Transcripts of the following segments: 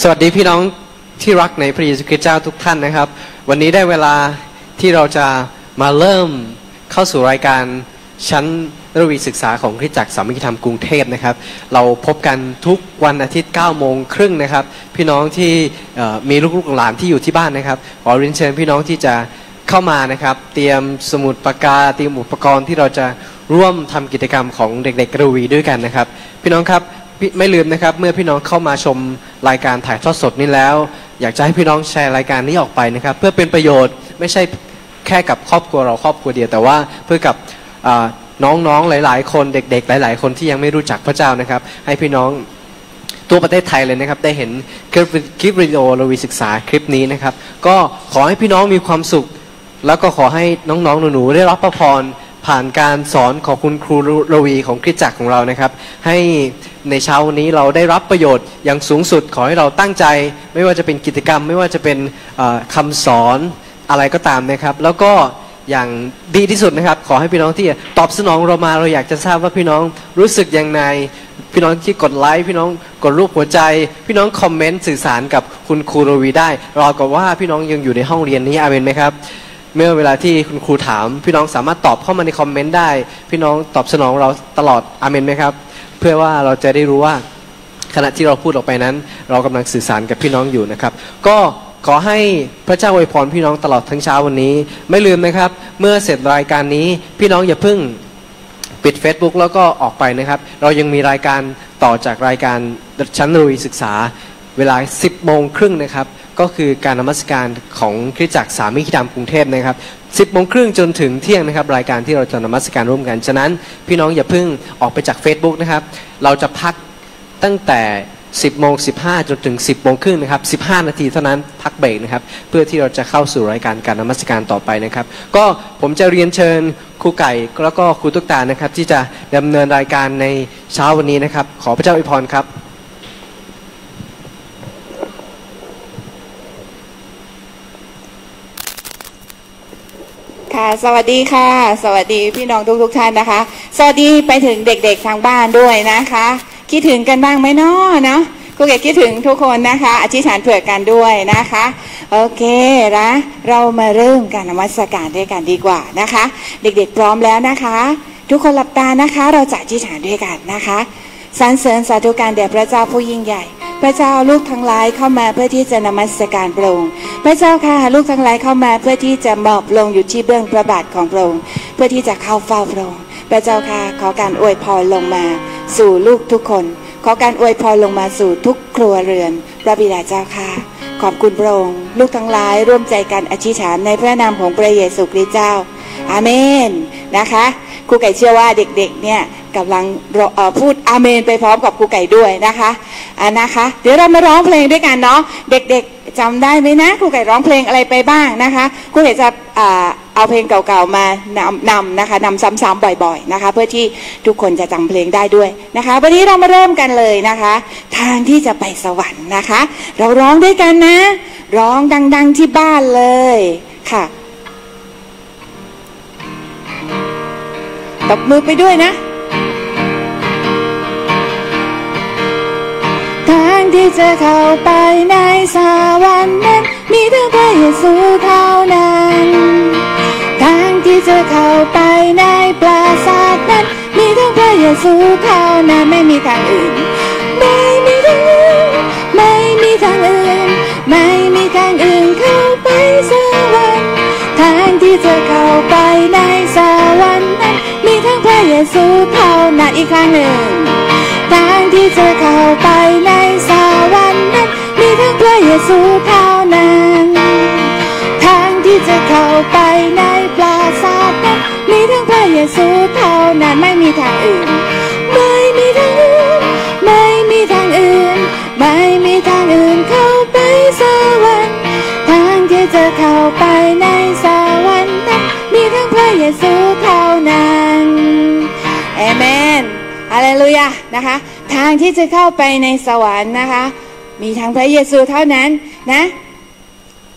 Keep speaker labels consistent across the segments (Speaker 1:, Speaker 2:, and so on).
Speaker 1: สวัสดีพี่น้องที่รักในพระเยซูคริสต์เจ้าทุกท่านนะครับ วันนี้ได้เวลาที่เราจะมาเริ่มเข้าสู่รายการชั้นระวีศึกษาของคริสตจักรสามัคคีธรรมกรุงเทพนะครับ เราพบกันทุกวันอาทิตย์9โมงครึ่งนะครับ พี่น้องที่มีลูกๆหลานที่อยู่ที่บ้านนะครับขอเรียนเชิญพี่น้องที่จะเข้ามานะครับ เตรียมสมุดปากกาเตรียมอุปกรณ์ที่เราจะร่วมทำกิจกรรมของเด็กๆระวีด้วยกันนะครับ พี่น้องครับ ไม่ลืมนะครับ เมื่อพี่น้องเข้ามาชมรายการถ่ายทอดสดนี้แล้ว อยากจะให้พี่น้องแชร์รายการนี้ออกไปนะครับ เพื่อเป็นประโยชน์ไม่ใช่แค่กับครอบครัวเราครอบครัวเดียว แต่ว่าเพื่อกับน้องๆหลาย ๆ คนเด็ก ๆ หลาย ๆ คนที่ยังไม่รู้จักพระเจ้านะครับ ให้พี่น้องตัวประเทศไทยเลยนะครับ ได้เห็นคลิปคลิปวิดีโอเราวีศึกษาคลิปนี้นะครับ ก็ขอให้พี่น้องมีความสุข แล้วก็ขอให้น้องๆหนูๆได้รับพระพร ผ่านการสอนของคุณครูระวีของคริสจักรของเรานะครับ ให้ในเช้าวันนี้เราได้รับประโยชน์อย่างสูงสุดขอให้เราตั้งใจ ไม่ว่าจะเป็นกิจกรรม ไม่ว่าจะเป็นเอ่อคำสอนอะไรก็ตามนะครับ แล้วก็อย่างดีที่สุดนะครับ ขอให้พี่น้องที่ตอบสนองเรามาเราอยากจะทราบว่าพี่น้องรู้สึกอย่างไรพี่น้องที่กดไลค์พี่น้องกดรูปหัวใจ พี่น้องคอมเมนต์สื่อสารกับคุณครูรวีได้รอกับว่าพี่น้องยังอยู่ในห้องเรียนนี้อาเมนไหมครับ เมื่อเวลาที่คุณครูถาม พี่น้องสามารถตอบเข้ามาในคอมเมนต์ได้ พี่น้องตอบสนองเราตลอดอาเมนไหมครับ เพื่อว่าเราจะได้รู้ว่าขณะที่เราพูดออกไปนั้น เรากำลังสื่อสารกับพี่น้องอยู่นะครับ ก็ขอให้พระเจ้าอวยพรพี่น้องตลอดทั้งเช้าวันนี้ ไม่ลืมนะครับ เมื่อเสร็จรายการนี้พี่น้องอย่าเพิ่งปิด Facebook แล้วก็ออกไปนะครับ เรายังมีรายการต่อจากรายการชั้นรุยศึกษาเวลา 10โมงครึ่งนะครับ ก็คือการนมัสการของคริสตจักรสามิคิธรรมกรุงเทพนะครับ10โมงครึ่งจนถึงเที่ยงนะครับรายการที่เราจะนมัสการร่วมกันฉะนั้นพี่น้องอย่าเพิ่งออกไปจาก Facebook นะครับ เราจะพักตั้งแต่ 10โมง15 จนถึง 10โมงครึ่งนะครับ 15 นาทีเท่านั้นพักเบรกนะครับ เพื่อที่เราจะเข้าสู่รายการการนมัสการต่อไปนะครับ ก็ผมจะเรียนเชิญครูไก่แล้วก็ครูตุ๊กตานะครับ ที่จะดำเนินรายการในเช้าวันนี้นะครับ ขอพระเจ้าอวยพรครับ
Speaker 2: ค่ะ สวัสดีค่ะ สวัสดีพี่น้องทุกทุกท่านนะคะ สวัสดีไปถึงเด็กๆทางบ้านด้วยนะคะ คิดถึงกันบ้างไหมนาะเนาะครูเกดคิดถึงทุกคนนะคะ อธิษฐานเผื่อกันด้วยนะคะ โอเคนะเรามาเริ่มการนมัสการด้วยกันดีกว่านะคะ เด็กๆพร้อมแล้วนะคะ ทุกคนหลับตานะคะ เราจะอธิษฐานด้วยกันนะคะ สรรเสริญสาธุการแด่พระเจ้าผู้ยิ่งใหญ่ พระเจ้าลูกทั้งหลายเข้ามาเพื่อที่จะนมัสการพระองค์พระเจ้าค่ะลูกทั้งหลายเข้ามาเพื่อที่จะมอบลงอยู่ที่เบื้องพระบาทของพระองค์เพื่อที่จะเข้าเฝ้าพระองค์พระเจ้าค่ะขอการอวยพรลงมา สู่ลูกทุกคน ขอการอวยพรลงมาสู่ทุกครัวเรือน พระบิดาเจ้าค่ะ ขอบคุณพระองค์ลูกทั้งหลายร่วมใจกันอธิษฐานในพระนามของพระเยซูคริสต์เจ้า อาเมนนะคะครูไก่เชื่อว่าเด็กๆเนี่ยกำลังพูดอาเมนไปพร้อมกับครูไก่ด้วยนะคะอ่านะคะ เดี๋ยวเรามาร้องเพลงด้วยกันเนาะเด็กๆจำได้ไหมนะครูไก่ร้องเพลงอะไรไปบ้างนะคะครูไก่จะเอาเพลงเก่าๆมานำนำนะคะนำซ้ำๆบ่อยๆนะคะ เพื่อที่ทุกคนจะจำเพลงได้ด้วยนะคะ วันนี้เรามาเริ่มกันเลยนะคะ ทางที่จะไปสวรรค์นะคะ เราร้องด้วยกันนะ ร้องดัง ๆที่บ้านเลยค่ะ ตบมือไปด้วยนะ ทางที่จะเข้าไปในสวรรค์นั้น มีแต่พระเยซูเท่านั้น ทางที่จะเข้าไปในปราสาทนั้น มีแต่พระเยซูเท่านั้นไม่มีทางอื่น ไม่มีทางอื่น ไม่มีทางอื่น ไม่มีทางอื่นเข้าไปสวรรค์ ทางที่จะเข้าไปในสวรรค์ ยซูเท่านั้นอีกครั้งหนึ่งทางที่จะเข้าไปในสวรรค์นั้นมีทั้งพระเยซูเท่านั้นทางที่จะเข้าไปในปราสาทนั้นมีทั้งพระเยซูเท่านั้นไม่มีทางอื่น ไม่มีทางอื่น ไม่มีทางอื่น ไม่มีทางอื่นเข้าไปสวรรค์ทางที่จะเข้าไปในสวรรค์นั้นมีทั้งพระเยซู ยานะคะ ทางที่จะเข้าไปในสวรรค์นะคะ มีทั้งพระเยซูเท่านั้นนะ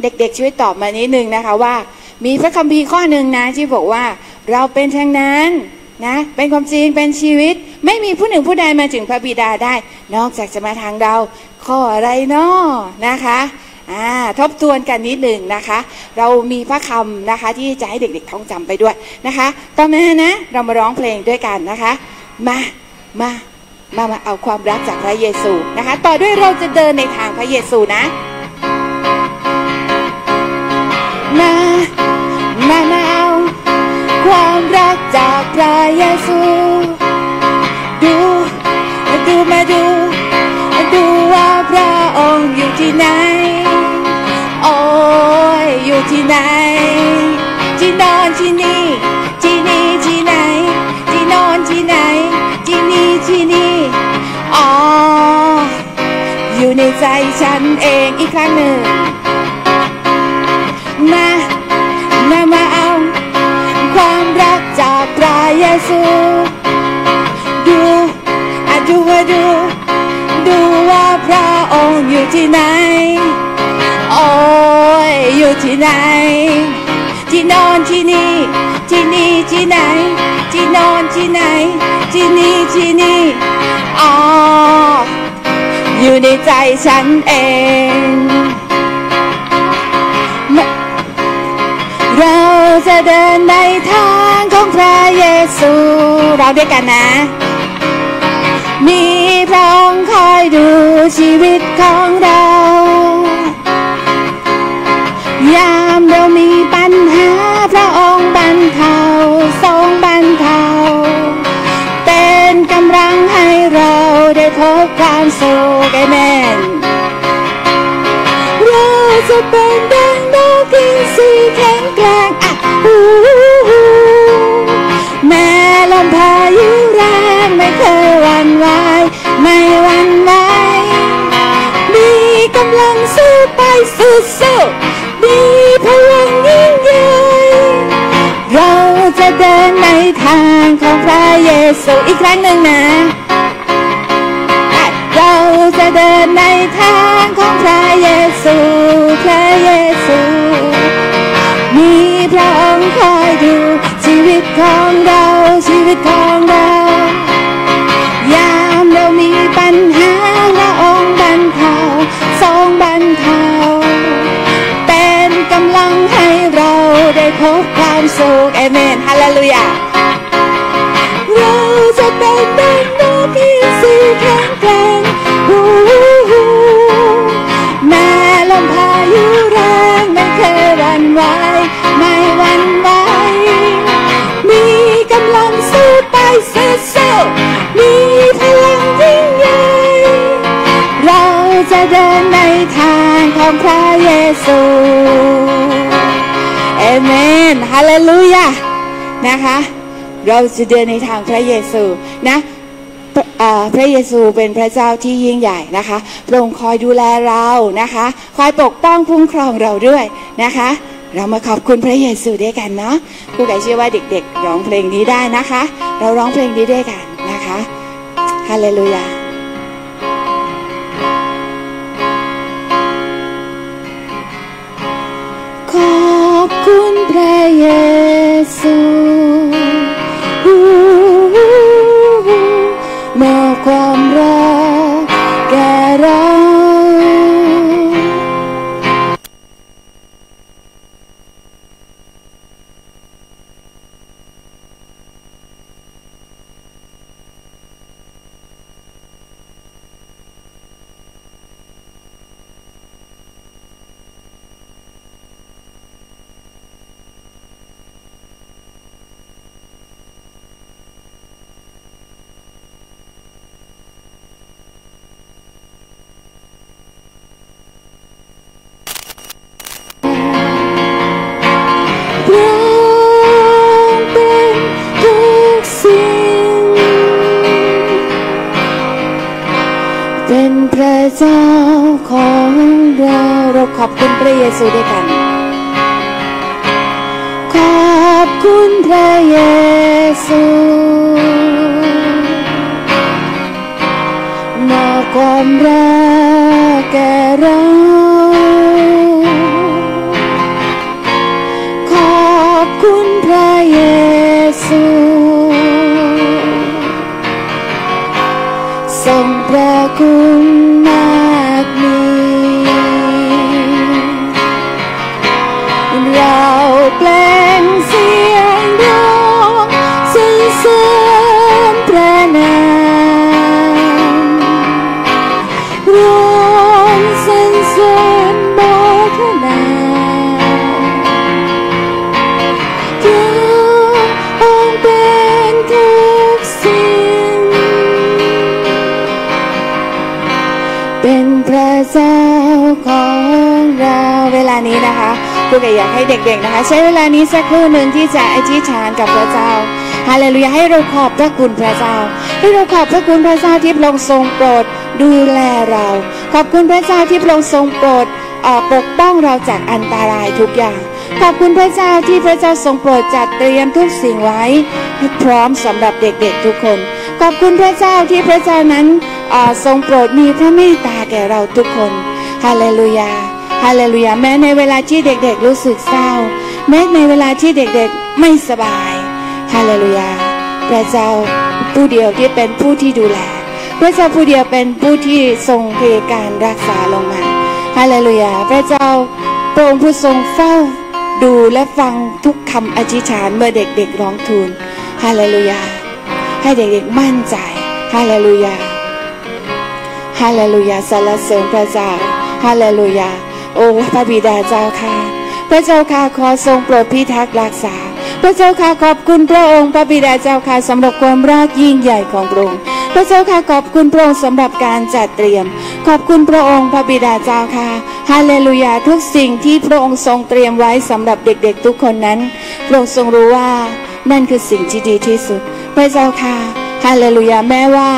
Speaker 2: เด็กๆช่วยตอบมานิดนึงนะคะว่า มีพระคัมภีร์ข้อหนึ่งนะที่บอกว่า เราเป็นทางนั้นนะเป็นความจริงเป็นชีวิต ไม่มีผู้หนึ่งผู้ใดมาถึงพระบิดาได้ นอกจากจะมาทางเรา ข้ออะไรเนาะนะคะอ่าทบทวนกันนิดหนึ่งนะคะ เรามีพระคำนะคะที่จะให้เด็กๆท่องจำไปด้วยนะคะ ต่อมานะเรามาร้องเพลงด้วยกันนะคะ มา มามามาเอาความรักจากพระเยซูนะคะ ต่อด้วยเราจะเดินในทางพระเยซูนะมามามาเอาความรักจากพระเยซู ดูดูมาดู ดูว่าพระองค์อยู่ที่ไหน โอ้ยอยู่ที่ไหน ที่นอนที่นี่ ใจฉันเองอีกครั้งหนึ่ง มามามาเอา ความรักจากพระเยซูดูอะดูอะดู ดูว่าพระองค์อยู่ที่ไหน โอ้ยอยู่ที่ไหน ที่นอนที่นี่ ที่นี่ที่ไหน ที่นอนที่ไหน ที่นี่ที่นี่อ๋อ อยู่ในใจฉันเอง เราจะเดินในทางของพระเยซูเราด้วยกันนะ มีพระองค์คอยดูชีวิตของเรา กำลังสู้ไปสู้สู้มีพลังยิ่งใหญ่เราจะเดินในทางของพระเยซูอีกครั้งหนึ่งนะเราจะเดินในทางของพระเยซูพระเยซู มีพระองค์คอยดู ของพระเยซูเอเมนฮาเลลูยานะคะ เราจะเดินในทางพระเยซูนะพระเยซูเป็นพระเจ้าที่ยิ่งใหญ่นะคะพระองค์คอยดูแลเรานะคะ คอยปกป้องคุ้มครองเราด้วยนะคะ เรามาขอบคุณพระเยซูด้วยกันเนาะผู้ใดเชื่อว่าเด็กๆ ร้องเพลงนี้ได้นะคะ เราร้องเพลงนี้ด้วยกันนะคะฮาเลลูยา พร ความรักแก่เราขอบคุณพระเยซูทรงประคุณ เด็กๆนะคะ ใช้เวลานี้สักครู่หนึ่งที่จะอธิษฐานกับพระเจ้าฮาเลลูยาให้เราขอบพระคุณพระเจ้า ให้เราขอบพระคุณพระเจ้าที่พระองค์ทรงโปรดดูแลเรา ขอบคุณพระเจ้าที่พระองค์ทรงโปรดปกป้องเราจากอันตรายทุกอย่าง ขอบคุณพระเจ้าที่พระเจ้าทรงโปรดจัดเตรียมทุกสิ่งไว้ให้พร้อมสำหรับเด็กๆทุกคน ขอบคุณพระเจ้าที่พระเจ้านั้นทรงโปรดมีพระเมตตาแก่เราทุกคนฮาเลลูยา ฮาเลลูยาแม้ในเวลาที่เด็กๆ รู้สึกเศร้า แม้ในเวลาที่เด็กๆไม่สบายฮาเลลูยาพระเจ้าผู้เดียวที่เป็นผู้ที่ดูแล พระเจ้าผู้เดียวเป็นผู้ที่ทรงเทการรักษาลงมาฮาเลลูยาพระเจ้าพระองค์ผู้ทรงเฝ้าดูและฟังทุกคำอธิษฐานเมื่อเด็กๆร้องทูลฮาเลลูยาให้เด็กๆมั่นใจฮาเลลูยาฮาเลลูยาสรรเสริญพระเจ้าฮาเลลูยา โอ้พระบิดาเจ้าค่ะ พระเจ้าค่ะขอทรงโปรดพิทักษ์รักษา พระเจ้าค่ะขอบคุณพระองค์พระบิดาเจ้าค่ะสำหรับความรักยิ่งใหญ่ของพระองค์พระเจ้าค่ะขอบคุณพระองค์สำหรับการจัดเตรียม ขอบคุณพระองค์พระบิดาเจ้าค่ะฮาเลลูยาทุกสิ่งที่พระองค์ทรงเตรียมไว้สำหรับเด็กๆทุกคนนั้นพระองค์ทรงรู้ว่านั่นคือสิ่งที่ดีที่สุด พระเจ้าค่ะฮาเลลูยาแม้ว่า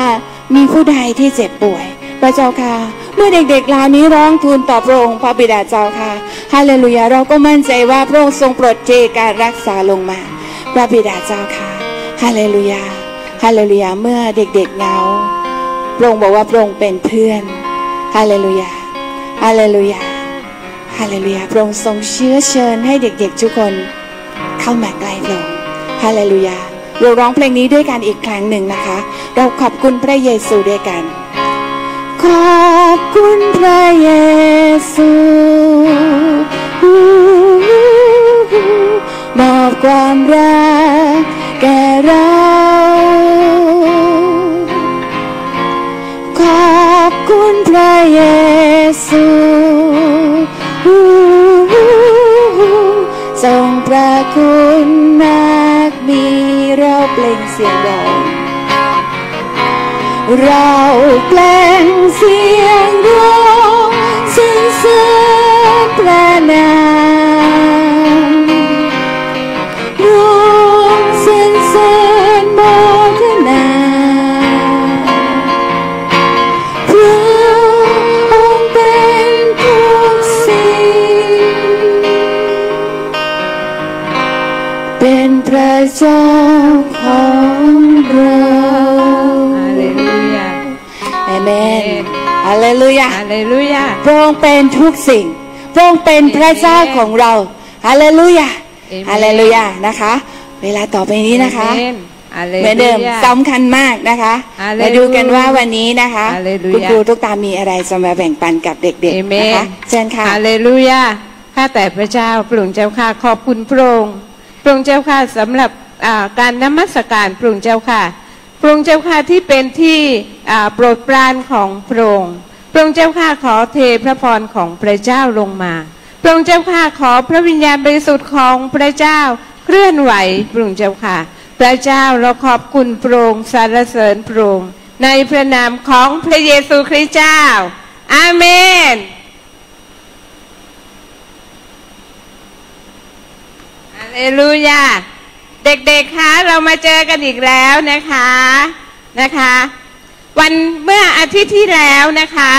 Speaker 2: มีผู้ใดที่เจ็บป่วย พระเจ้าค่ะ มื่อเด็กๆเหล่านี้ร้องทูลต่อพระองค์พระบิดาเจ้าค่ะฮาเลลูยาเราก็มั่นใจว่าพระองค์ทรงโปรดเทการรักษาลงมา พระบิดาเจ้าค่ะฮาเลลูยาฮาเลลูยาเมื่อเด็กๆเงาพระองค์บอกว่าพระองค์เป็นเพื่อนฮาเลลูยาฮาเลลูยาฮาเลลูยาพระองค์ทรงเชื้อเชิญให้เด็กๆทุกคนเข้ามาใกล้พระองค์ฮาเลลูยาเราร้องเพลงนี้ด้วยกันอีกครั้งหนึ่งนะคะ เราขอบคุณพระเยซูด้วยกัน ขอบคุณพระเยซูมอบความรักแก่เราขอบคุณพระเยซูทรงพระคุณมากมีเราเปล่งเสียงร้อง เราแปลงเสียงร้องสรรเสริญพระนามร้องสรรเสริญโมทนาพระองค์เป็นทุกสิ่งเป็นพระเจ้า
Speaker 3: ลลูยา
Speaker 2: ฮาเลลูยาพระองค์เป็นทุกสิ่ง พระองค์เป็นพระเจ้าของเราฮาเลลูยา
Speaker 3: เอเมน
Speaker 2: ฮาเลลูยานะคะ เวลาต่อไปนี้นะคะ
Speaker 3: เอเมฮาเล
Speaker 2: เหมือนเดิม
Speaker 3: ลูยา
Speaker 2: สำคัญมากนะคะ
Speaker 3: ฮาเลลูยา
Speaker 2: มาดูกันว่าวันนี้นะคะ
Speaker 3: ฮาเลลูยา
Speaker 2: คุณครูทุกตามีอะไรจะมาแบ่งปันกับเด็ก
Speaker 3: เอ
Speaker 2: ๆ
Speaker 3: เม
Speaker 2: นะ
Speaker 3: น
Speaker 2: คะเชิญค่ะ
Speaker 3: ฮาเลลูยาข้าแต่พระเจ้าพระองค์เจ้าค่ะขอบคุณพระองค์พระองค์เจ้าค่ะสำหรับอ่าการนมัสการพระองค์เจ้าค่ะพระองค์เจ้าค่ะที่เป็นที่อ่าโปรดปรานของพระองค์ พระองค์เจ้าค่ะขอเทพระพรของพระเจ้าลงมา พระองค์เจ้าค่ะขอพระวิญญาณบริสุทธิ์ของพระเจ้าเคลื่อนไหวพระองค์เจ้าค่ะพระเจ้าเราขอบคุณพระองค์สรรเสริญพระองค์ในพระนามของพระเยซูคริสต์เจ้า อาเมนฮาเลลูยา เด็กๆ คะ เรามาเจอกันอีกแล้วนะคะ นะคะ วันเมื่ออาทิตย์ที่แล้วนะคะ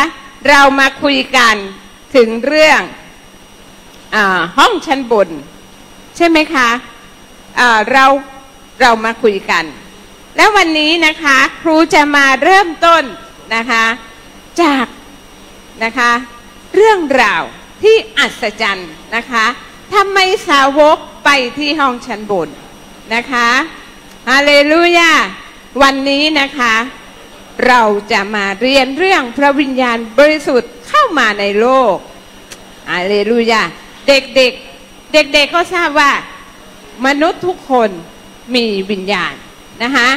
Speaker 3: เรามาคุยกันถึงเรื่องอห้องชั้นบน ใช่ไหมคะเราเรามาคุยกัน แล้ววันนี้นะคะครูจะมาเริ่มต้นนะคะจากนะคะเรื่องราวที่อัศจรรย์นะคะทำไมสาวกไปที่ห้องชั้นบนนะคะฮาเลลูยาวันนี้นะคะ เราจะมาเรียนเรื่องพระวิญญาณบริสุทธิ์เข้ามาในโลกอาเลลูยา เด็กๆ เด็กๆก็ทราบว่า มนุษย์ทุกคนมีวิญญาณนะคะ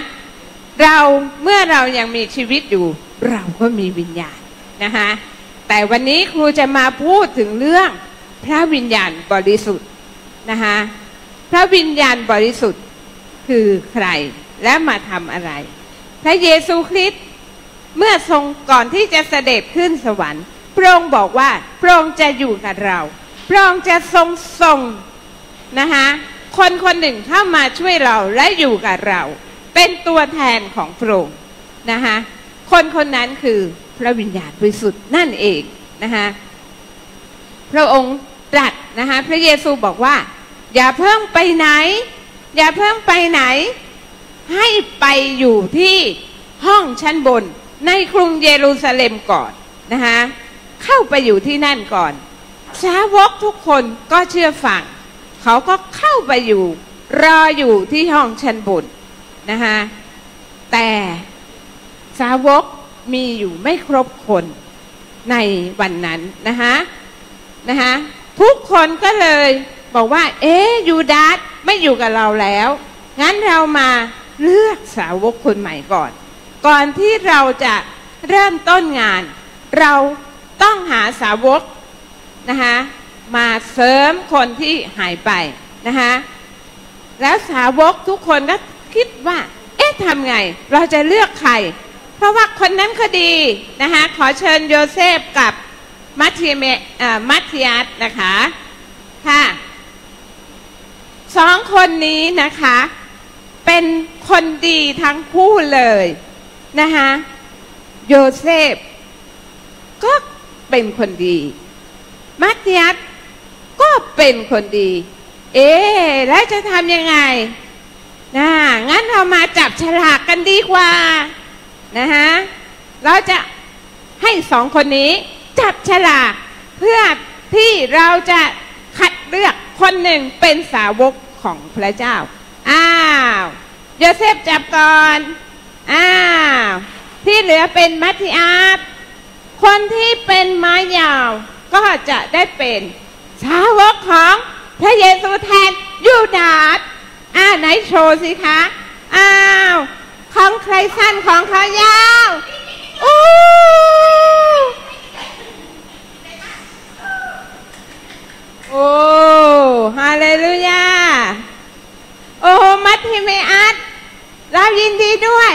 Speaker 3: เราเมื่อเรายังมีชีวิตอยู่ เราก็มีวิญญาณนะคะแต่วันนี้ครูจะมาพูดถึงเรื่องพระวิญญาณบริสุทธิ์นะคะพระวิญญาณบริสุทธิ์คือใครและมาทำอะไร พระเยซูคริสต์เมื่อทรงก่อนที่จะเสด็จขึ้นสวรรค์ พระองค์บอกว่าพระองค์จะอยู่กับเรา พระองค์จะทรงส่งนะคะคนคนหนึ่งเข้ามาช่วยเราและอยู่กับเรา เป็นตัวแทนของพระองค์นะคะคนคนนั้นคือพระวิญญาณบริสุทธิ์นั่นเองนะคะพระองค์ตรัสนะคะพระเยซูบอกว่า อย่าเพิ่งไปไหน อย่าเพิ่งไปไหน ให้ไปอยู่ที่ห้องชั้นบน ในกรุงเยรูซาเล็มก่อนนะคะเข้าไปอยู่ที่นั่นก่อน สาวกทุกคนก็เชื่อฟัง เขาก็เข้าไปอยู่ รออยู่ที่ห้องชั้นบนนะคะแต่สาวกมีอยู่ไม่ครบคนในวันนั้นนะคะนะคะทุกคนก็เลยบอกว่า เอ๊ยูดาสไม่อยู่กับเราแล้ว งั้นเรามา เลือกสาวกคนใหม่ก่อน ก่อนที่เราจะเริ่มต้นงาน เราต้องหาสาวกนะคะมาเสริมคนที่หายไปนะคะแล้วสาวกทุกคนก็คิดว่า เอ๊ะทำไง เราจะเลือกใคร เพราะว่าคนนั้นก็ดีนะคะขอเชิญโยเซฟกับมัทธิเมมัทธิยัสนะคะค่ะสองคนนี้นะคะ เป็นคนดีทั้งคู่เลยนะคะโยเซฟ ก็เป็นคนดี มัทธิยัสก็เป็นคนดี เอ๊แล้วจะทำยังไงนะงั้นเรามาจับฉลากกันดีกว่านะฮะเราจะให้สองคนนี้จับฉลากเพื่อที่เราจะคัดเลือกคนหนึ่งเป็นสาวกของพระเจ้าาวโยเซฟจับก่อน อ้าว ที่เหลือเป็นมัทธิอาสคนที่เป็นไม้ยาวก็จะได้เป็นสาวกของพระเยซูแทนยูดาสอ้าไหนโชว์สิคะ อ้าว ของใครสั้นของเขายาวอู้โอ้ฮาเลลูยา โอ้มัทธิเมอัสเรายินดีด้วย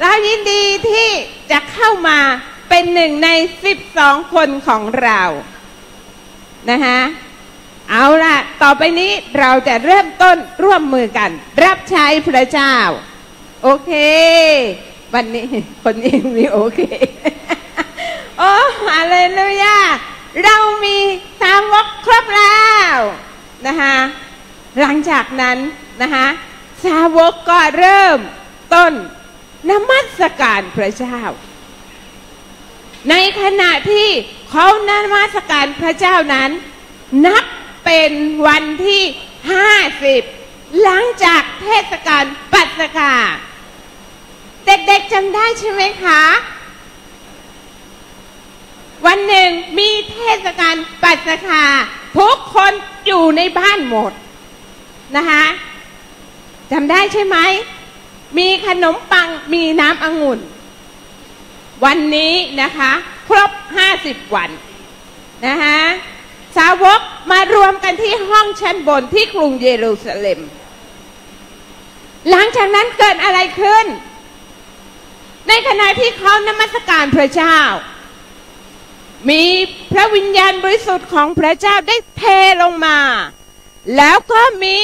Speaker 3: เรายินดีที่จะเข้ามาเป็นหนึ่งในสิบสองคนของเรานะคะเอาล่ะต่อไปนี้เราจะเริ่มต้นร่วมมือกัน รับใช้พระเจ้า โอเค วันนี้คนนี้มีโอเค โอ้ฮาเลลูยาเรามีสาวกครบแล้วนะคะ หลังจากนั้นนะคะสาวกก็เริ่มต้นนมัสการพระเจ้า ในขณะที่เขานมัสการพระเจ้านั้น นับเป็นวันที่ห้าสิบหลังจากเทศกาลปัสกา เด็กๆจำได้ใช่ไหมคะ วันหนึ่งมีเทศกาลปัสกาทุกคนอยู่ในบ้านหมด นะคะจำได้ใช่ไหม มีขนมปังมีน้ำองุ่น วันนี้นะคะ ครบห้าสิบวันนะคะสาวกมารวมกันที่ห้องชั้นบนที่กรุงเยรูซาเล็ม หลังจากนั้นเกิดอะไรขึ้น ในขณะที่เขานมัสการพระเจ้า มีพระวิญญาณบริสุทธิ์ของพระเจ้าได้เทลงมา แล้วก็มี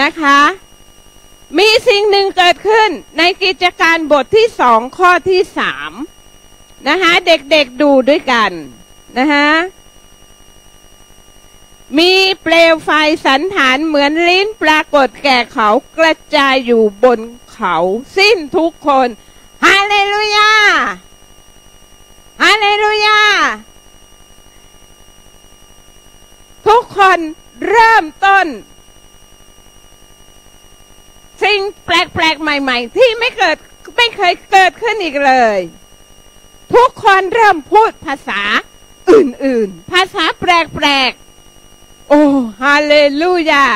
Speaker 3: นะคะ มีสิ่งหนึ่งเกิดขึ้นในกิจการบทที่สองข้อที่สามนะคะเด็กๆดูด้วยกันนะคะมีเปลวไฟสันฐานเหมือนลิ้นปรากฏแก่เขากระจายอยู่บนเขาสิ้นทุกคน ฮาเลลูยา ฮาเลลูยา ทุกคนเริ่มต้น สิ่งแปลกๆ ใหม่ ๆ ที่ไม่เกิดไม่เคยเกิดขึ้นอีกเลย ทุกคนเริ่มพูดภาษาอื่นๆ ภาษาแปลกๆ โอ้ฮาเลลูยา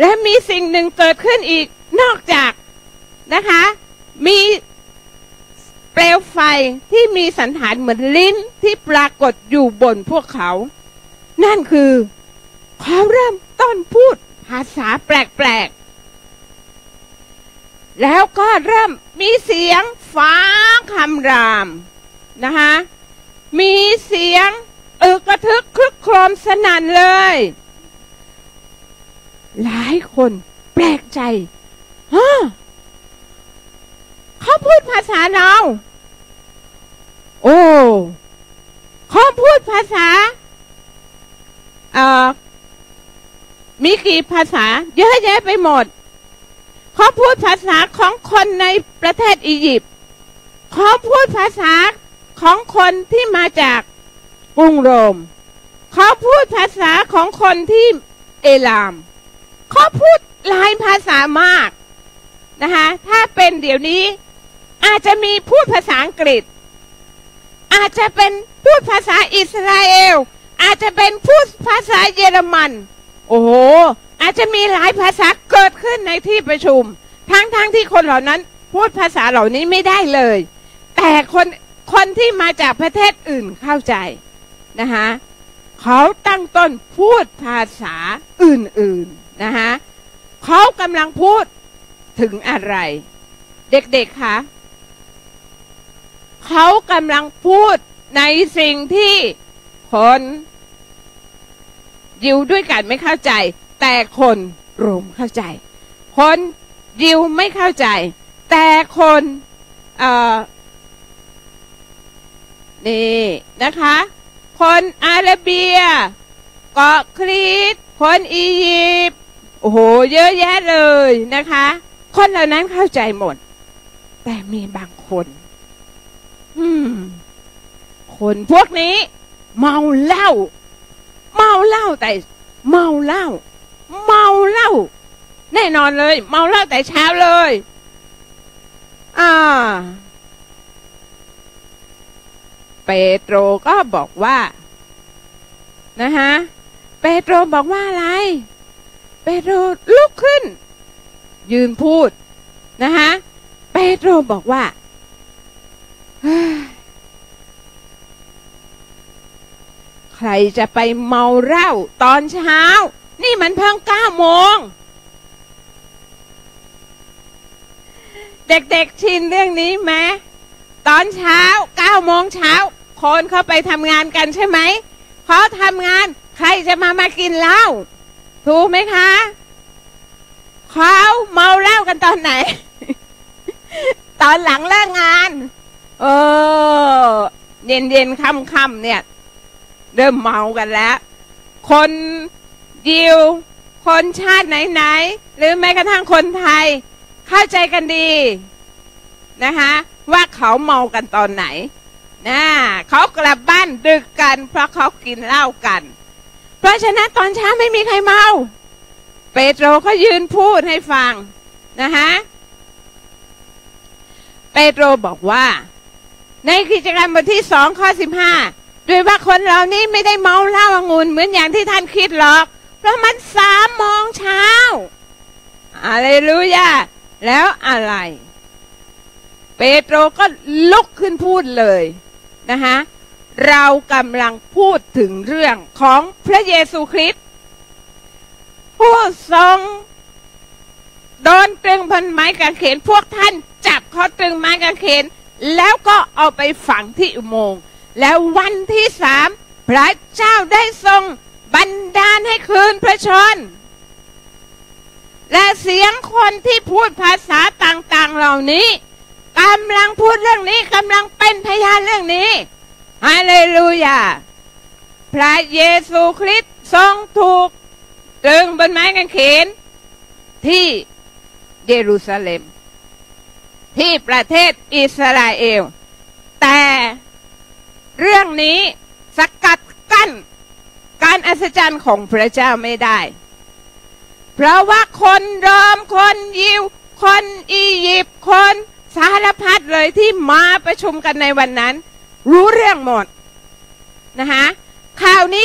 Speaker 3: และมีสิ่งหนึ่งเกิดขึ้นอีกนอกจากนะคะ มีเปลวไฟที่มีสันฐานเหมือนลิ้นที่ปรากฏอยู่บนพวกเขา นั่นคือเขาเริ่มต้นพูดภาษาแปลกๆ แล้วก็เริ่มมีเสียงฟ้าคำรามนะคะมีเสียงอึกระทึกครึกโครมสนั่นเลย หลายคนแปลกใจฮะเขาพูดภาษาเรา โอ้เขาพูดภาษา เอ่อ มีกี่ภาษา เยอะแยะไปหมดเขาพูดภาษาของคนในประเทศอียิปต์เขาพูดภาษาของคนที่มาจากกรุงโรมเขาพูดภาษาของคนที่เอลามเขาพูดหลายภาษามากนะคะถ้าเป็นเดี๋ยวนี้ อาจจะมีพูดภาษาอังกฤษ อาจจะเป็นพูดภาษาอิสราเอล อาจจะเป็นพูดภาษาเยอรมัน โอ้โห อาจจะมีหลายภาษาเกิดขึ้นในที่ประชุม ทั้งๆทที่คนเหล่านั้นพูดภาษาเหล่านี้ไม่ได้เลย แต่คนคนที่มาจากประเทศอื่นเข้าใจนะคะเขาตั้งต้นพูดภาษาอื่นๆนะคะเขากำลังพูดถึงอะไร เด็กๆคะเขากำลังพูดในสิ่งที่คน ยิวด้วยกันไม่เข้าใจ แต่คนโรมเข้าใจ คนยิวไม่เข้าใจ แต่คนเอ่อนี่นะคะ คนอาราเบียเกาะครีตคนอียิปต์โอ้โหเยอะแยะเลยนะคะ คนเหล่านั้นเข้าใจหมด แต่มีบางคน อืม คนพวกนี้ เมาเหล้า เมาเหล้าแต่เมาเหล้าเมาเหล้าแน่นอนเลย เมาเหล้าแต่เช้าเลย อ่า เปโตรก็บอกว่า นะฮะ เปโตรบอกว่าอะไร เปโตรลุกขึ้น ยืนพูด นะฮะ เปโตรบอกว่า ใครจะไปเมาเหล้าตอนเช้า นี่มันเพิ่งเก้าโมง เด็กๆชินเรื่องนี้ไหมตอนเช้าเก้าโมงเช้า คนเขาไปทำงานกันใช่ไหมเขาทำงานใครจะมามากินเหล้าถูกไหมคะเขาเมาเหล้ากันตอนไหน ตอนหลังเลิกงาน เออ เย็นเย็นค่ำค่ำเนี่ย เริ่มเมากันแล้ว คนยิว คนชาติไหนๆ หรือแม้กระทั่งคนไทย เข้าใจกันดีนะคะว่าเขาเมากันตอนไหนนะเขากลับบ้านดึกกัน เพราะเขากินเหล้ากัน เพราะฉะนั้นตอนเช้าไม่มีใครเมา เปโตรเขายืนพูดให้ฟังนะคะเปโตรบอกว่า ในกิจกรรมบทที่สองข้อสิบห้า ด้วยว่าคนเหล่านี้ไม่ได้เมาเหล้าองุ่นเหมือนอย่างที่ท่านคิดหรอก เพราะมันสามโมงเช้าอะไรรู้ยาแล้วอะไร เปโตรก็ลุกขึ้นพูดเลยนะคะเรากำลังพูดถึงเรื่องของพระเยซูคริสต์ผู้ทรงโดนตรึงพันไม้กางเขนพวกท่านจับเขาตรึงไม้กางเขน แล้วก็เอาไปฝังที่อุโมงค์ แล้ววันที่สามพระเจ้าได้ทรงบันดาลให้คืนพระชน และเสียงคนที่พูดภาษาต่างๆเหล่านี้กำลังพูดเรื่องนี้กำลังเป็นพยานเรื่องนี้ฮาเลลูยาพระเยซูคริสต์ทรงถูกตรึงบนไม้กางเขน ที่เยรูซาเล็ม ที่ประเทศอิสราเอล แต่ เรื่องนี้สกัดกั้นการอัศจรรย์ของพระเจ้าไม่ได้ เพราะว่าคนรอมคนยิว คนอียิปต์คนสารพัดเลยที่มาประชุมกันในวันนั้น รู้เรื่องหมดนะคะข่าวนี้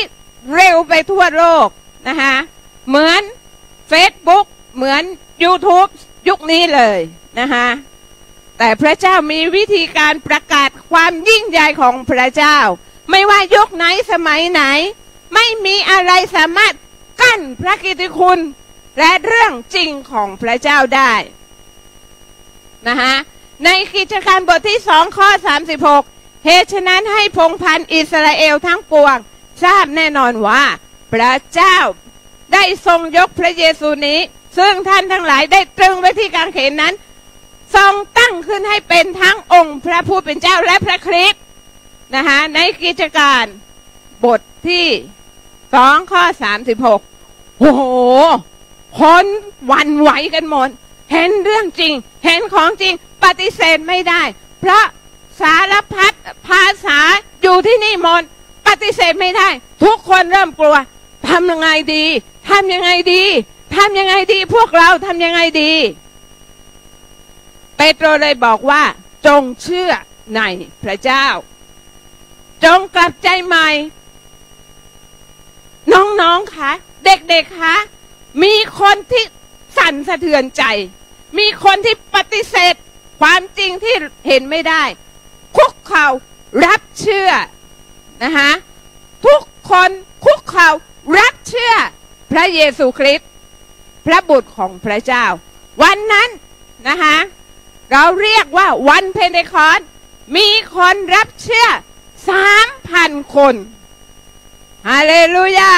Speaker 3: เร็วไปทั่วโลกนะคะเหมือน Facebook เหมือน YouTube ยุคนี้เลยนะคะ แต่พระเจ้ามีวิธีการประกาศความยิ่งใหญ่ของพระเจ้า ไม่ว่ายุคไหนสมัยไหน ไม่มีอะไรสามารถกั้นพระกิตติคุณ และเรื่องจริงของพระเจ้าได้นะคะในกิจการบทที่สองข้อ 36 เหตุฉะนั้นให้พงพันธ์อิสราเอลทั้งปวง ทราบแน่นอนว่า พระเจ้าได้ทรงยกพระเยซูนี้ ซึ่งท่านทั้งหลายได้ตรึงไว้ที่กางเขนนั้น ทรงตั้งขึ้นให้เป็นทั้งองค์พระผู้เป็นเจ้าและพระคริสต์นะคะในกิจการบทที่สองข้อสามสิบหกโอ้โห คนวันไหวกันหมด เห็นเรื่องจริง เห็นของจริง ปฏิเสธไม่ได้ เพราะสารพัดภาษาอยู่ที่นี่หมด ปฏิเสธไม่ได้ ทุกคนเริ่มกลัวทำยังไงดีทำยังไงดีทำยังไงดี พวกเราทำยังไงดี เปโตรเลยบอกว่า จงเชื่อในพระเจ้า จงกลับใจใหม่ น้องๆคะเด็กๆคะมีคนที่สั่นสะเทือนใจ มีคนที่ปฏิเสธ ความจริงที่เห็นไม่ได้ คุกเข่ารับเชื่อนะคะทุกคนคุกเข่ารับเชื่อ พระเยซูคริสต์พระบุตรของพระเจ้า วันนั้นนะคะ เราเรียกว่าวันเพนเทคอสมีคนรับเชื่อสามพันคนฮาเลลูยา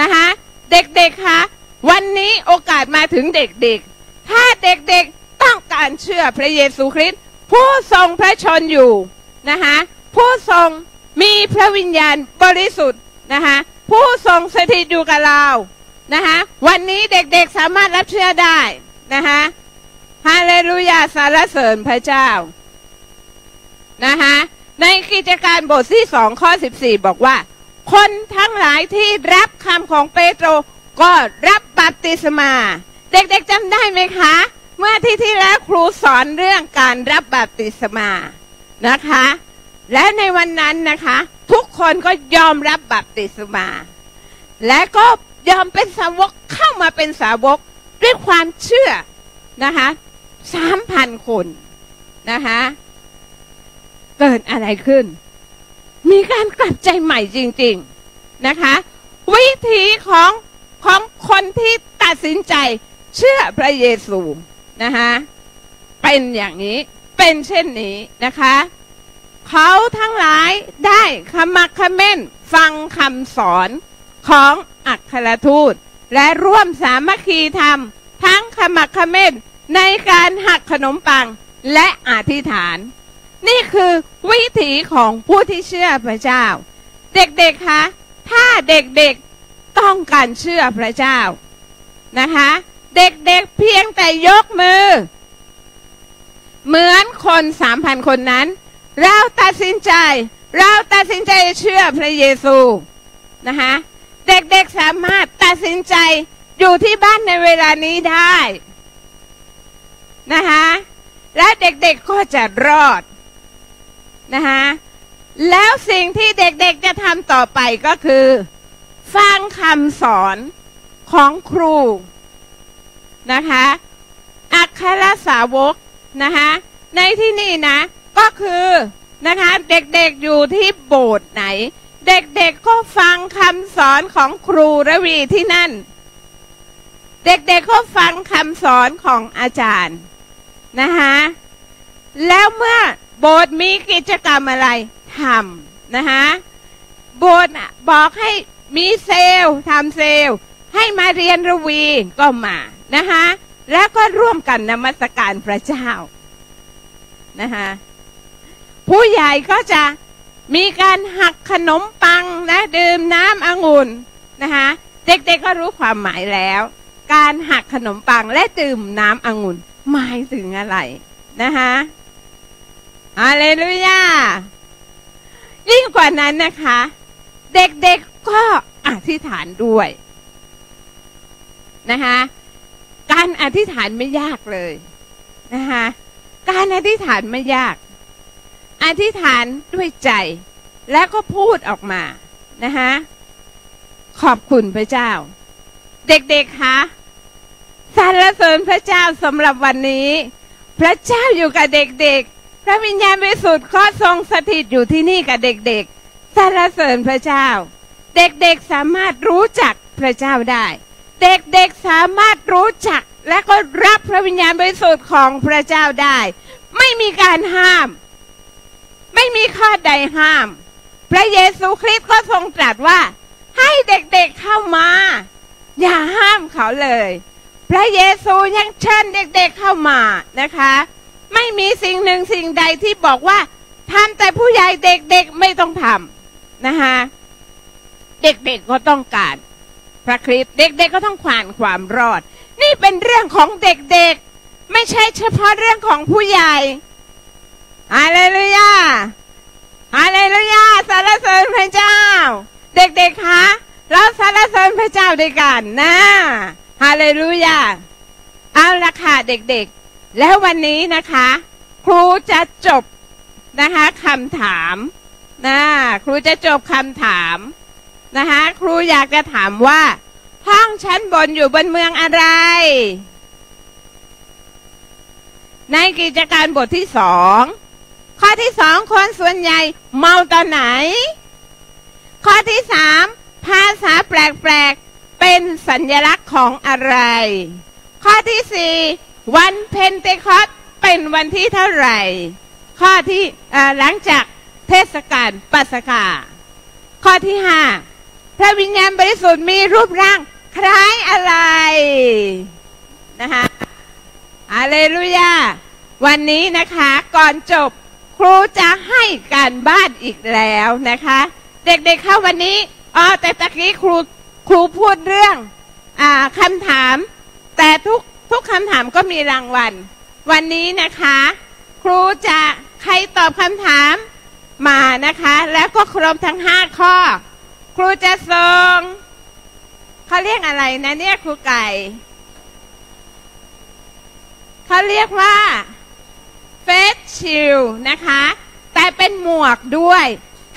Speaker 3: นะคะเด็กๆคะวันนี้โอกาสมาถึงเด็กๆ ถ้าเด็กๆต้องการเชื่อพระเยซูคริสต์ผู้ทรงพระชนอยู่นะคะผู้ทรงมีพระวิญญาณบริสุทธิ์นะคะผู้ทรงสถิตอยู่กับเรานะคะวันนี้เด็กๆสามารถรับเชื่อได้นะคะ ฮาเลลูยาสรรเสริญพระเจ้านะคะในกิจการบทที่สองข้อ14บอกว่า คนทั้งหลายที่รับคำของเปโตรก็รับบัพติศมา เด็กๆจำได้ไหมคะ เมื่อที่ที่แล้วครูสอนเรื่องการรับบัพติศมานะคะ และในวันนั้นนะคะ ทุกคนก็ยอมรับบัพติศมา และก็ยอมเป็นสาวกเข้ามาเป็นสาวกด้วยความเชื่อนะคะ สามพันคนนะคะเกิดอะไรขึ้น มีการกลับใจใหม่จริง ๆนะคะ วิธีของของคนที่ตัดสินใจเชื่อพระเยซูนะคะเป็นอย่างนี้เป็นเช่นนี้นะคะ เขาทั้งหลายได้ขมักเขม้นฟังคำสอนของอัครทูต และร่วมสามัคคีธรรม ทั้งขมักเขม้น ในการหักขนมปังและอธิษฐาน นี่คือวิถีของผู้ที่เชื่อพระเจ้า เด็กๆคะถ้าเด็กๆต้องการเชื่อพระเจ้านะคะ เด็กๆเพียงแต่ยกมือ เหมือนคนสามพันคนนั้น เราตัดสินใจ เราตัดสินใจเชื่อพระเยซูนะคะเด็กๆสามารถตัดสินใจอยู่ที่บ้านในเวลานี้ได้ นะคะและเด็กๆก็จะรอดนะคะแล้วสิ่งที่เด็กๆจะทำต่อไปก็คือ ฟังคำสอนของครูนะคะอัครสาวกนะคะในที่นี่นะ ก็คือนะคะเด็กๆอยู่ที่โบสถ์ไหน เด็กๆก็ฟังคำสอนของครูระวีที่นั่น เด็กๆก็ฟังคำสอนของอาจารย์ นะคะแล้วเมื่อโบสถ์มีกิจกรรมอะไรทำนะคะโบสถ์บอกให้มีเซลล์ทำเซลล์ ให้มาเรียนระวีก็มานะคะแล้วก็ร่วมกันนมัสการพระเจ้านะคะผู้ใหญ่ก็จะมีการหักขนมปังนะดื่มน้ำองุ่นนะคะเด็กๆก็รู้ความหมายแล้ว การหักขนมปังและดื่มน้ำองุ่น หมายถึงอะไรนะคะฮาเลลูยายิ่งกว่านั้นนะคะ เด็กๆก็อธิษฐานด้วยนะคะการอธิษฐานไม่ยากเลยนะคะการอธิษฐานไม่ยาก อธิษฐานด้วยใจ แล้วก็พูดออกมานะคะขอบคุณพระเจ้า เด็กๆคะ สรรเสริญพระเจ้าสำหรับวันนี้ พระเจ้าอยู่กับเด็กๆ พระวิญญาณบริสุทธิ์ก็ทรงสถิตอยู่ที่นี่กับเด็กๆสรรเสริญพระเจ้า เด็กๆสามารถรู้จักพระเจ้าได้ เด็กๆสามารถรู้จักและก็รับพระวิญญาณบริสุทธิ์ของพระเจ้าได้ ไม่มีการห้าม ไม่มีข้อใดห้าม พระเยซูคริสต์ก็ทรงตรัสว่า ให้เด็กๆเข้ามา อย่าห้ามเขาเลย พระเยซูยังเชิญเด็กๆเข้ามานะคะ ไม่มีสิ่งหนึ่งสิ่งใดที่บอกว่าทำแต่ผู้ใหญ่เด็กๆไม่ต้องทำนะคะเด็กๆก็ต้องการพระคริสต์เด็กๆก็ต้องผ่านความรอด นี่เป็นเรื่องของเด็กๆ ไม่ใช่เฉพาะเรื่องของผู้ใหญ่ฮาเลลูยาฮาเลลูยาสรรเสริญพระเจ้า เด็กๆคะเราสรรเสริญพระเจ้าด้วยกันนะ ฮาเลลูยาเอาละค่ะเด็กๆ แล้ววันนี้นะคะ ครูจะจบนะคะคำถามนะครูจะจบคำถามนะคะครูอยากจะถามว่า ห้องชั้นบนอยู่บนเมืองอะไร ในกิจการบทที่สองข้อที่สองคนส่วนใหญ่เมาตอนไหน ข้อที่สามภาษาแปลกๆ เป็นสัญลักษณ์ของอะไร ข้อที่สี่วันเพนเตคอสต์เป็นวันที่เท่าไหร่ ข้อที่หลังจากเทศกาลปัสกา ข้อที่ห้าพระวิญญาณบริสุทธิ์มีรูปร่างคล้ายอะไรนะคะอาเลลูยา วันนี้นะคะก่อนจบครูจะให้การบ้านอีกแล้วนะคะ เด็กๆเเข้าวันนี้อ๋อแต่ตะกี้ครู ครูพูดเรื่องอคำถาม แต่ทุกทุกคำถามก็มีรางวัล วันนี้นะคะ ครูจะใครตอบคำถามมานะคะ แล้วก็ครบทั้งห้าข้อ ครูจะส่งเขาเรียกอะไรนะเนี่ยครูไก่เขาเรียกว่าเฟสชิลนะคะ แต่เป็นหมวกด้วย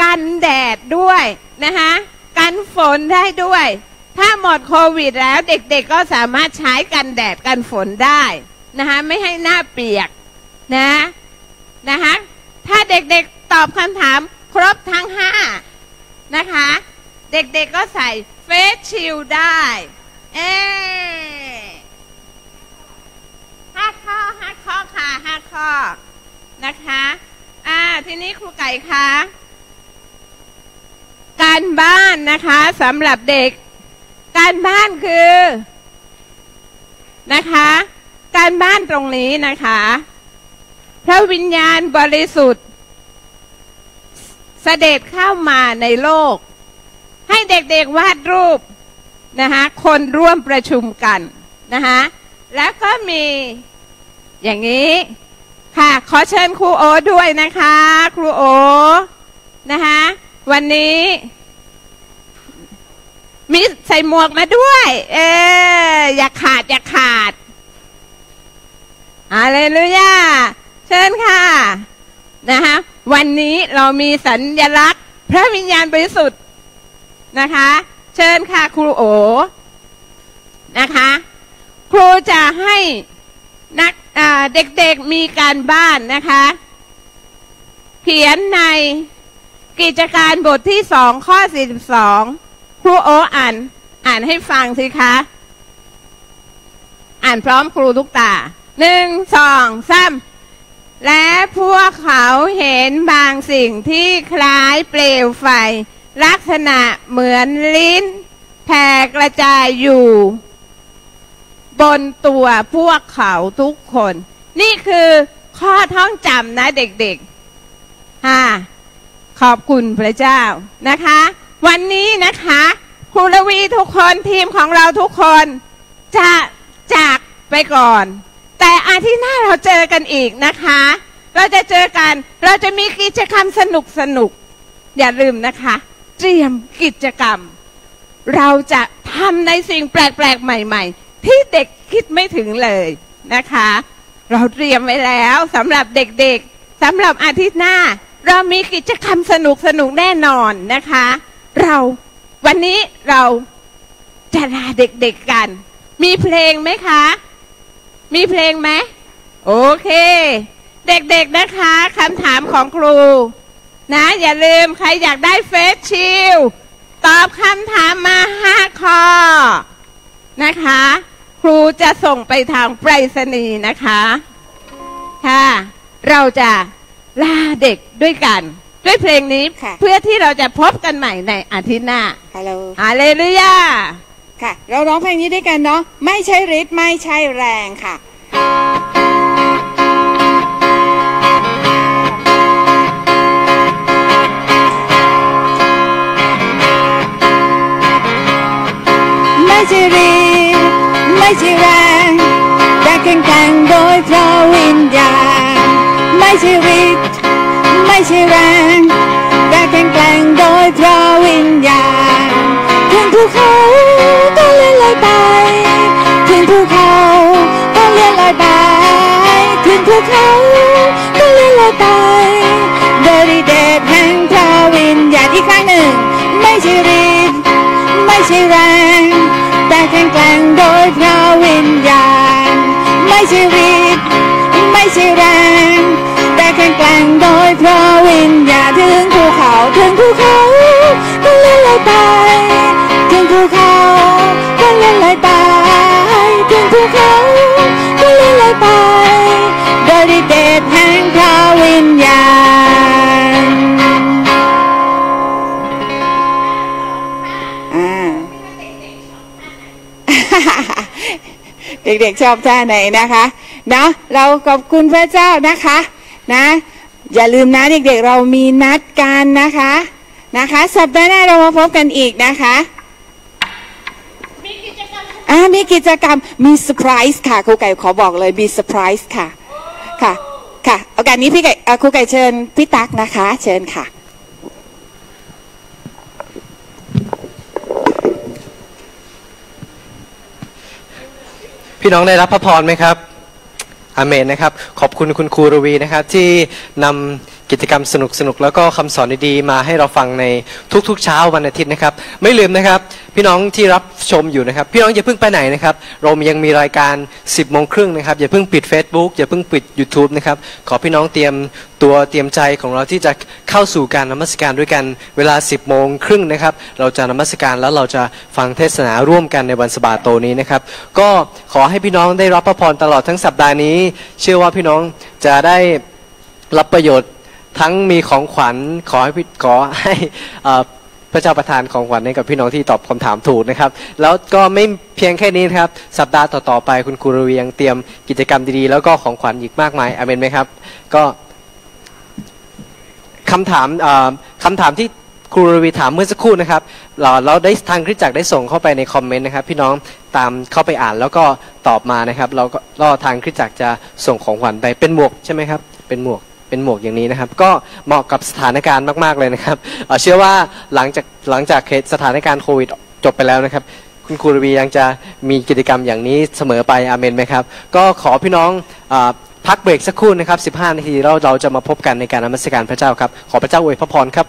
Speaker 3: กันแดดด้วยนะคะ กันฝนได้ด้วย ถ้าหมดโควิดแล้วเด็กๆก็สามารถใช้กันแดดกันฝนได้นะคะไม่ให้หน้าเปียกนะนะคะถ้าเด็กๆตอบคำถามครบทั้งห้านะคะ เด็กๆก็ใส่เฟสชิลได้ เอห้าข้อห้าข้อค่ะห้าข้อนะคะ อ่า ทีนี้ครูไก่คะ การบ้านนะคะสำหรับเด็ก การบ้านคือนะคะ การบ้านตรงนี้นะคะ พระวิญญาณบริสุทธิ์ เสด็จเข้ามาในโลก ให้เด็กๆวาดรูปนะคะคนร่วมประชุมกันนะคะแล้วก็มีอย่างนี้ค่ะ ขอเชิญครูโอด้วยนะคะ ครูโอนะคะ วันนี้มีใส่หมวกมาด้วย เอออย่าขาด อย่าขาดอาเลลูยาเชิญค่ะ นะคะวันนี้เรามีสัญญลักษณ์ พระวิญญาณบริสุทธิ์นะคะ เชิญค่ะครูโอนะคะ ครูจะให้นักเด็กๆมีการบ้านนะคะ เขียนใน กิจการบทที่สองข้อสี่สิบสองครูโออ่าน อ่านให้ฟังสิคะ อ่านพร้อมครูทุกตาหนึ่งสองสามและพวกเขาเห็นบางสิ่งที่คล้ายเปลวไฟ ลักษณะเหมือนลิ้นแผ่กระจายอยู่ บนตัวพวกเขาทุกคน นี่คือข้อท่องจำนะเด็กๆฮ่า อบคุณพระเจ้านะคะ วันนี้นะคะครูลวีทุกคนทีมของเราทุกคนจะจากไปก่อน แต่อาทิตย์หน้าเราเจอกันอีกนะคะ เราจะเจอกันเราจะมีกิจกรรมสนุกสนุกอย่าลืมนะคะ เตรียมกิจกรรม เราจะทำในสิ่งแปลกๆใหม่ ๆ ที่เด็กคิดไม่ถึงเลยนะคะ เราเตรียมไว้แล้วสำหรับเด็กๆสำหรับอาทิตย์หน้า เรามีกิจกรรมสนุกสนุกแน่นอนนะคะ เราวันนี้เราจะลาเด็กๆกัน มีเพลงไหมคะ มีเพลงไหมโอเค เด็กๆนะคะคำถามของครู นะ อย่าลืมใครอยากได้เฟสชิลตอบคำถามมาห้าข้อนะคะ ครูจะส่งไปทางไปรษณีย์นะคะ ค่ะ เราจะ ลาเด็กด้วยกัน ด้วยเพลงนี้
Speaker 2: ค่ะ
Speaker 3: เพื่อที่เราจะพบกันใหม่ในอาทิตย์หน้า
Speaker 2: ฮัลโหล
Speaker 3: ฮาเลลูยา
Speaker 2: ค่ะ เราร้องเพลงนี้ด้วยกันเนาะไม่ใช่ฤทธิ์ไม่ใช่แรงค่ะไม่ใช่ฤทธิ์ไม่ใช่แรง ใช่ฤทธิ์ไม่ใช่แรงแต่แข็งแกร่งโดยพระวิญญาณถึงภูเขาต้องเลื่อนลอยไป ถึงภูเขาต้องเลื่อนลอยไป ถึงภูเขาต้องเลื่อนลอยไปโดยฤทธิ์เดชแห่งพระวิญญาณอีกครั้งหนึ่ง ไม่ใช่ฤทธิ์ไม่ใช่แรง แต่แข็งแกร่งโดยพระวิญญาณไม่ใช่ฤทธิ์ไม่ใช่แรง โดยพระวิญญาณถึงภูเขาถึงภูเขาต้องเลื่อนลอยไป ถึงภูเขาต้องเลื่อนลอยไป ถึงภูเขาต้องเลื่อนลอยไป โดยฤทธิ์เดชแห่งพระวิญญาณอ่าเด็กๆชอบท่าไหนนะคะเนาะเราขอบคุณพระเจ้านะคะ นะ อย่าลืมนะเด็กๆ เรามีนัดกันนะคะนะคะ สัปดาห์หน้าเรามาพบกันอีกนะคะอ่ามีกิจกรรมมีเซอร์ไพรส์ค่ะครูไก่ขอบอกเลยมีเซอร์ไพรส์ค่ะค่ะค่ะโอกาสนี้พี่ไก่เอ่อครูไก่เชิญพี่ตั๊กนะคะ เชิญค่ะ
Speaker 1: พี่น้องได้รับพระพรไหมครับ อเมนนะครับ ขอบคุณคุณครูรวีนะครับที่นำ กิจกรรมสนุกสนุกแล้วก็คำสอนดีๆมาให้เราฟังในทุกๆเช้าวันอาทิตย์นะครับ ไม่ลืมนะครับ พี่น้องที่รับชมอยู่นะครับ พี่น้องอย่าเพิ่งไปไหนนะครับ เรายังมีรายการ 10โมงครึ่งนะครับอย่าเพิ่งปิด Facebook อย่าเพิ่งปิด YouTube นะครับขอพี่น้องเตรียมตัวเตรียมใจของเราที่จะเข้าสู่การนมัสการด้วยกันเวลา 10โมงครึ่งนะครับเราจะนมัสการแล้วเราจะฟังเทศนาร่วมกันในวันสบาโตนี้นะครับ ก็ขอให้พี่น้องได้รับพระพรตลอดทั้งสัปดาห์นี้ เชื่อว่าพี่น้องจะได้รับประโยชน์ ทั้งมีของขวัญขอให้พี่ขอให้พระเจ้าประทานของขวัญให้กับพี่น้องที่ตอบคำถามถูกนะครับ แล้วก็ไม่เพียงแค่นี้นครับ สัปดาห์ต่อๆไปคุณครูรวียังเตรียมกิจกรรมดีๆ แล้วก็ของขวัญอีกมากมายอเมนไหมครับ ก็คำถามเอ่อคำถามที่ครูรวีถามเมื่อสักครู่นะครับ เราเราได้ทางคริสจักรได้ส่งเข้าไปในคอมเมนต์นะครับ พี่น้องตามเข้าไปอ่านแล้วก็ตอบมานะครับ เราก็ทางคริสจักรจะส่งของขวัญไปเป็นหมวกใช่ไหมครับ เป็นหมวก เป็นหมวกอย่างนี้นะครับ ก็เหมาะกับสถานการณ์มากๆเลยนะครับเชื่อว่าหลังจากหลังจากสถานการณ์โควิดจบไปแล้วนะครับ คุณครูรวียังจะมีกิจกรรมอย่างนี้เสมอไปอาเมนไหมครับ ก็ขอพี่น้องอพักเบรกสักครู่นะครับ 15 นาทีเราเราจะมาพบกันในการนมัสการพระเจ้าครับ ขอพระเจ้าอวยพระพรครับ